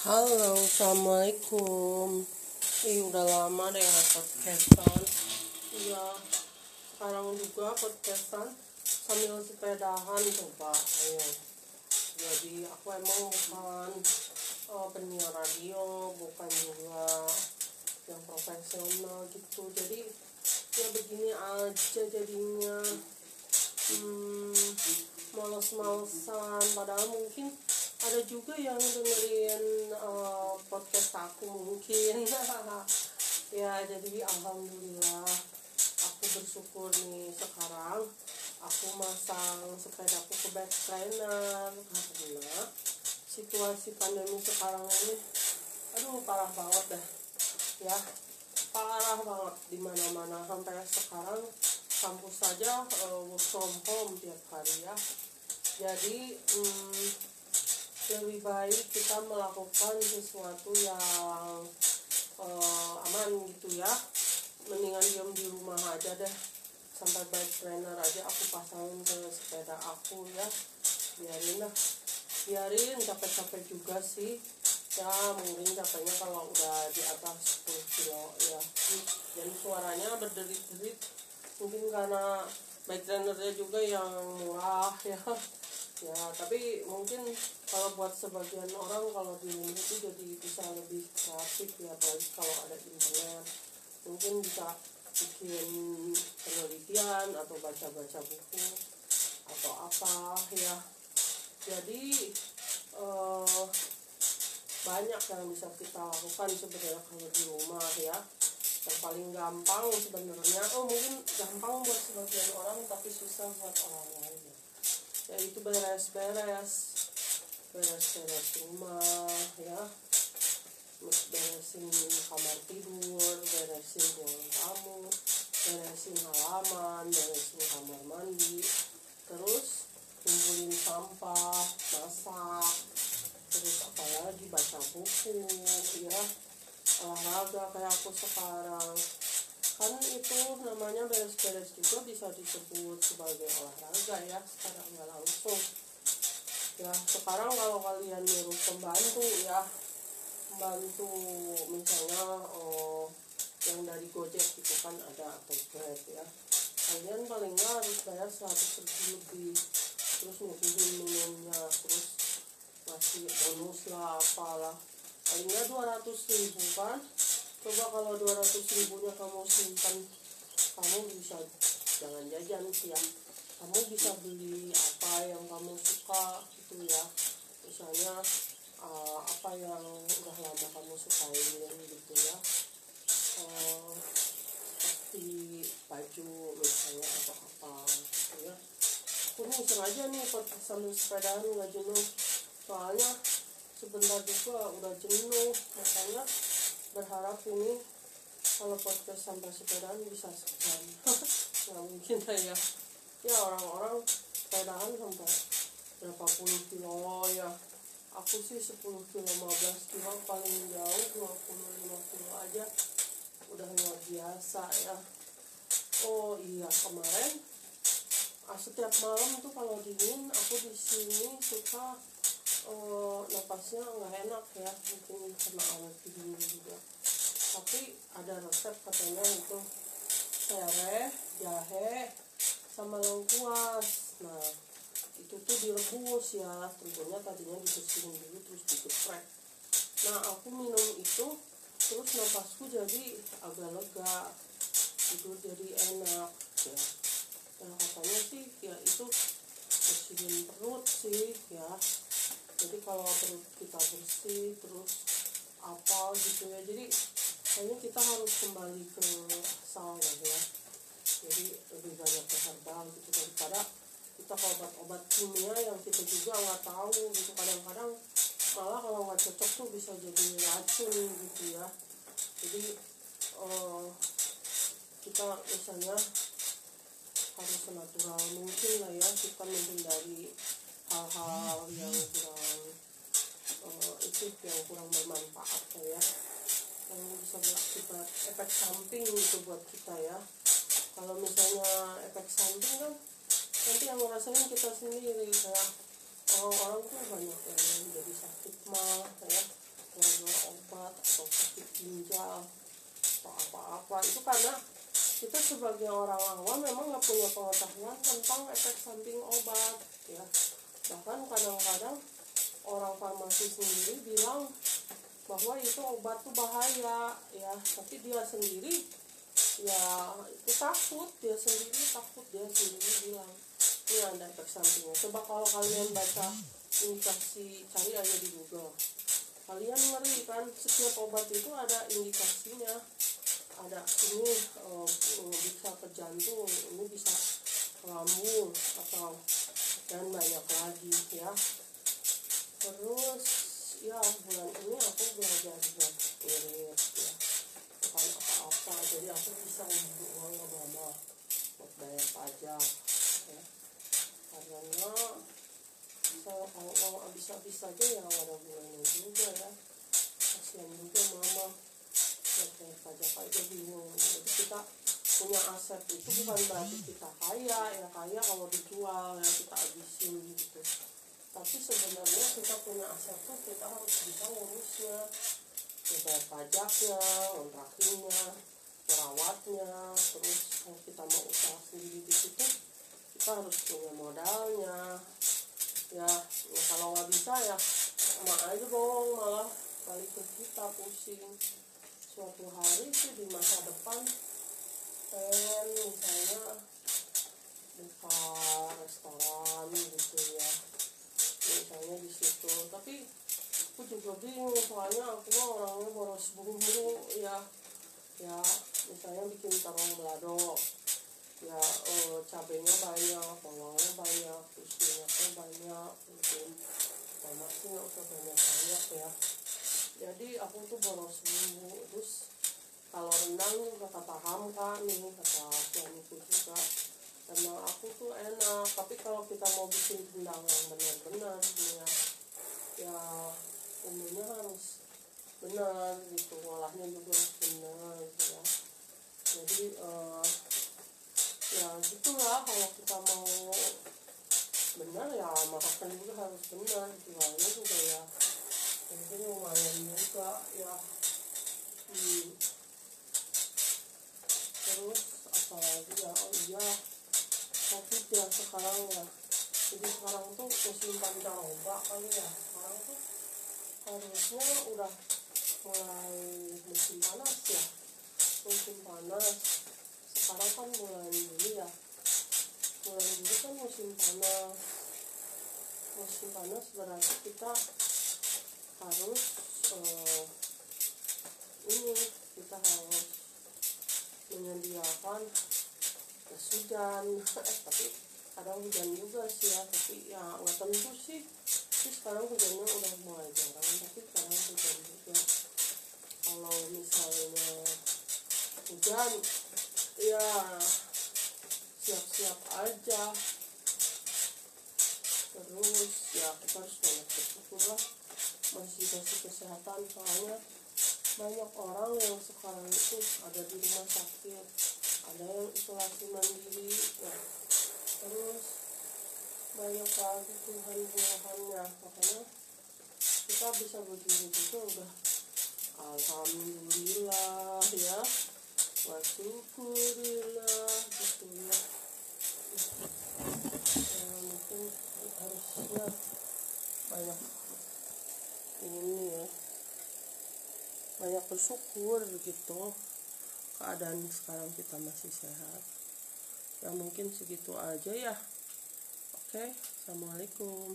Halo, assalamualaikum. Ih, udah lama deh nggak podcastan. Iya, sekarang juga podcastan sambil sepedahan coba. Ayo. Jadi aku emang bukan uh, penyiar radio, bukan juga yang profesional gitu. Jadi ya begini aja jadinya. Hmm, males-malesan. Padahal mungkin ada juga yang dengerin uh, podcast aku mungkin. Ya jadi alhamdulillah aku bersyukur nih sekarang aku masang sepedaku ke back trainer. Karena situasi pandemi sekarang ini aduh parah banget dah ya parah banget di mana mana sampai sekarang kampus saja uh, from home tiap hari ya. Jadi hmm, lebih baik kita melakukan sesuatu yang uh, aman gitu ya. Mendingan diam di rumah aja deh. Sampai bike trainer aja aku pasangin ke sepeda aku ya. Biarin lah. Biarin capek-capek juga sih. Ya mungkin capeknya kalau udah di atas 10 kilo ya. Jadi suaranya berderit-derit. Mungkin karena bike trainernya juga yang murah ya ya tapi mungkin kalau buat sebagian orang kalau di rumah itu jadi bisa lebih kreatif ya apalagi kalau ada internet. Mungkin bisa bikin penelitian atau baca-baca buku atau apa ya. Jadi eh, banyak yang bisa kita lakukan sebenarnya kalau di rumah ya. Yang paling gampang sebenarnya oh mungkin gampang buat sebagian orang tapi susah buat orang yaitu beres-beres. Beres-beres rumah ya. Beresin kamar tidur beresin ruang tamu beresin halaman beresin kamar mandi. Terus kumpulin sampah masak. Terus apalagi baca buku ya. Olahraga kayak aku sekarang kan itu namanya beres-beres juga bisa disebut sebagai olahraga ya secara nggak langsung. Ya sekarang kalau kalian nyuruh pembantu ya pembantu misalnya oh, yang dari Gojek itu kan ada atau Grab ya. Kalian paling nggak harus bayar 100 ribu lebih terus ngumpulin minumnya terus masih bonus lah apalah. Paling nggak 200 ribu kan coba kalau 200 ribunya kamu simpan kamu bisa jangan jajan sih ya. Kamu bisa beli apa yang kamu suka gitu ya. Misalnya uh, apa yang udah lama kamu sukain gitu ya. Uh, baju misalnya atau apa gitu ya. Aku nih sengaja nih sambil sepedaan nggak jenuh. Soalnya sebentar juga udah jenuh makanya berharap ini kalau podcast sampai sepedaan bisa sejam nggak mungkin lah ya. Ya orang-orang sepedaan sampai berapa puluh kilo. Ya. Aku sih 10 kilo 15 kilo paling jauh 20 5 kilo aja. Udah luar biasa ya. Oh iya kemarin ah, setiap malam tuh kalau dingin aku di sini suka uh, napasnya nggak enak ya mungkin karena awet tidur juga. Tapi ada resep katanya itu sereh jahe sama lengkuas. Nah itu tuh direbus ya tentunya tadinya dibersihin dulu terus digeprek. Nah aku minum itu terus napasku jadi agak lega tidur jadi enak ya. Nah katanya sih ya itu bersihin perut sih ya jadi kalau perut kita bersih terus apa gitu ya. Jadi kayaknya kita harus kembali ke asal ya jadi lebih banyak ke herbal gitu. Daripada kita ke obat-obat kimia yang kita juga nggak tahu gitu. Kadang-kadang malah kalau nggak cocok tuh bisa jadi racun gitu ya. Jadi uh, kita misalnya harus natural mungkin lah ya. Kita menghindari hal-hal yang kurang uh, itu yang kurang bermanfaat ya yang bisa berakibat efek samping itu buat kita ya. Kalau misalnya efek samping kan nanti yang ngerasain kita sendiri kayak orang-orang tuh banyak yang jadi sakit mah ya atau sakit ginjal atau apa-apa. Itu karena kita sebagai orang awam memang nggak punya pengetahuan tentang efek samping obat ya. Bahkan kadang-kadang orang farmasi sendiri bilang bahwa itu obat tuh bahaya ya. Tapi dia sendiri ya itu takut. Dia sendiri takut dia sendiri bilang. Ini ada efek sampingnya. Coba kalau kalian baca indikasi cari aja di Google. Kalian ngeri kan setiap obat itu ada indikasinya. Ada ini uh, bisa ke jantung ini bisa ke lambung atau dan banyak lagi ya terus ya bulan ini aku belajar buat irit ya. Bukan apa-apa jadi aku bisa ngumpul uang ke mama buat bayar pajak ya. Karena saya kalau uang habis-habis saja ya ada bulannya juga ya. Kasihan juga mama ya kayak pajak aja bingung. Jadi kita punya aset itu bukan berarti kita kaya ya kaya kalau dijual ya kita habisin gitu tapi sebenarnya kita punya aset tuh kita harus bisa ngurusnya. Ya bayar pajaknya kontrakinya merawatnya terus kalau kita mau usaha sendiri di situ kita harus punya modalnya. Ya, ya kalau nggak bisa ya sama aja dong malah balik ke kita pusing. Suatu hari sih di masa depan pengen misalnya buka restoran gitu ya misalnya di situ. Tapi aku juga bingung soalnya aku mah orangnya boros bumbu ya ya misalnya bikin terong belado ya oh, cabenya banyak bawangnya banyak terus minyaknya banyak mungkin tomat sih nggak usah banyak banyak ya. Jadi aku tuh boros bumbu terus kalau rendang juga kata Hamka nih kata suamiku juga karena aku tuh enak. Tapi kalau kita mau bikin rendang yang benar-benar ya ya umumnya harus benar gitu olahnya juga harus benar gitu ya. Jadi uh, ya gitulah kalau kita mau benar ya makan juga harus benar jualnya juga ya mungkin lumayan juga ya. Hmm. terus apalagi ya? Oh iya. Covid ya sekarang ya. Jadi sekarang tuh musim pancaroba kali ya harusnya udah mulai musim panas ya. Musim panas. Sekarang kan bulan Juli ya. Bulan Juli kan musim panas. Musim panas berarti kita harus uh, ini kita harus menyediakan hujan. Tapi kadang hujan juga sih ya tapi ya nggak tentu sih sih sekarang hujannya udah mulai jarang tapi kadang hujan juga. Kalau misalnya hujan ya siap-siap aja. Terus ya kita harus banyak bersyukur lah. Masih kasih kesehatan soalnya banyak orang yang sekarang itu ada di rumah sakit. Ada yang isolasi mandiri Tuhan Tuhannya makanya kita bisa begini juga udah Alhamdulillah ya. Wasyukurillah gitu ya mungkin harusnya banyak ini ya. Banyak bersyukur gitu keadaan sekarang kita masih sehat. Ya mungkin segitu aja ya oke assalamualaikum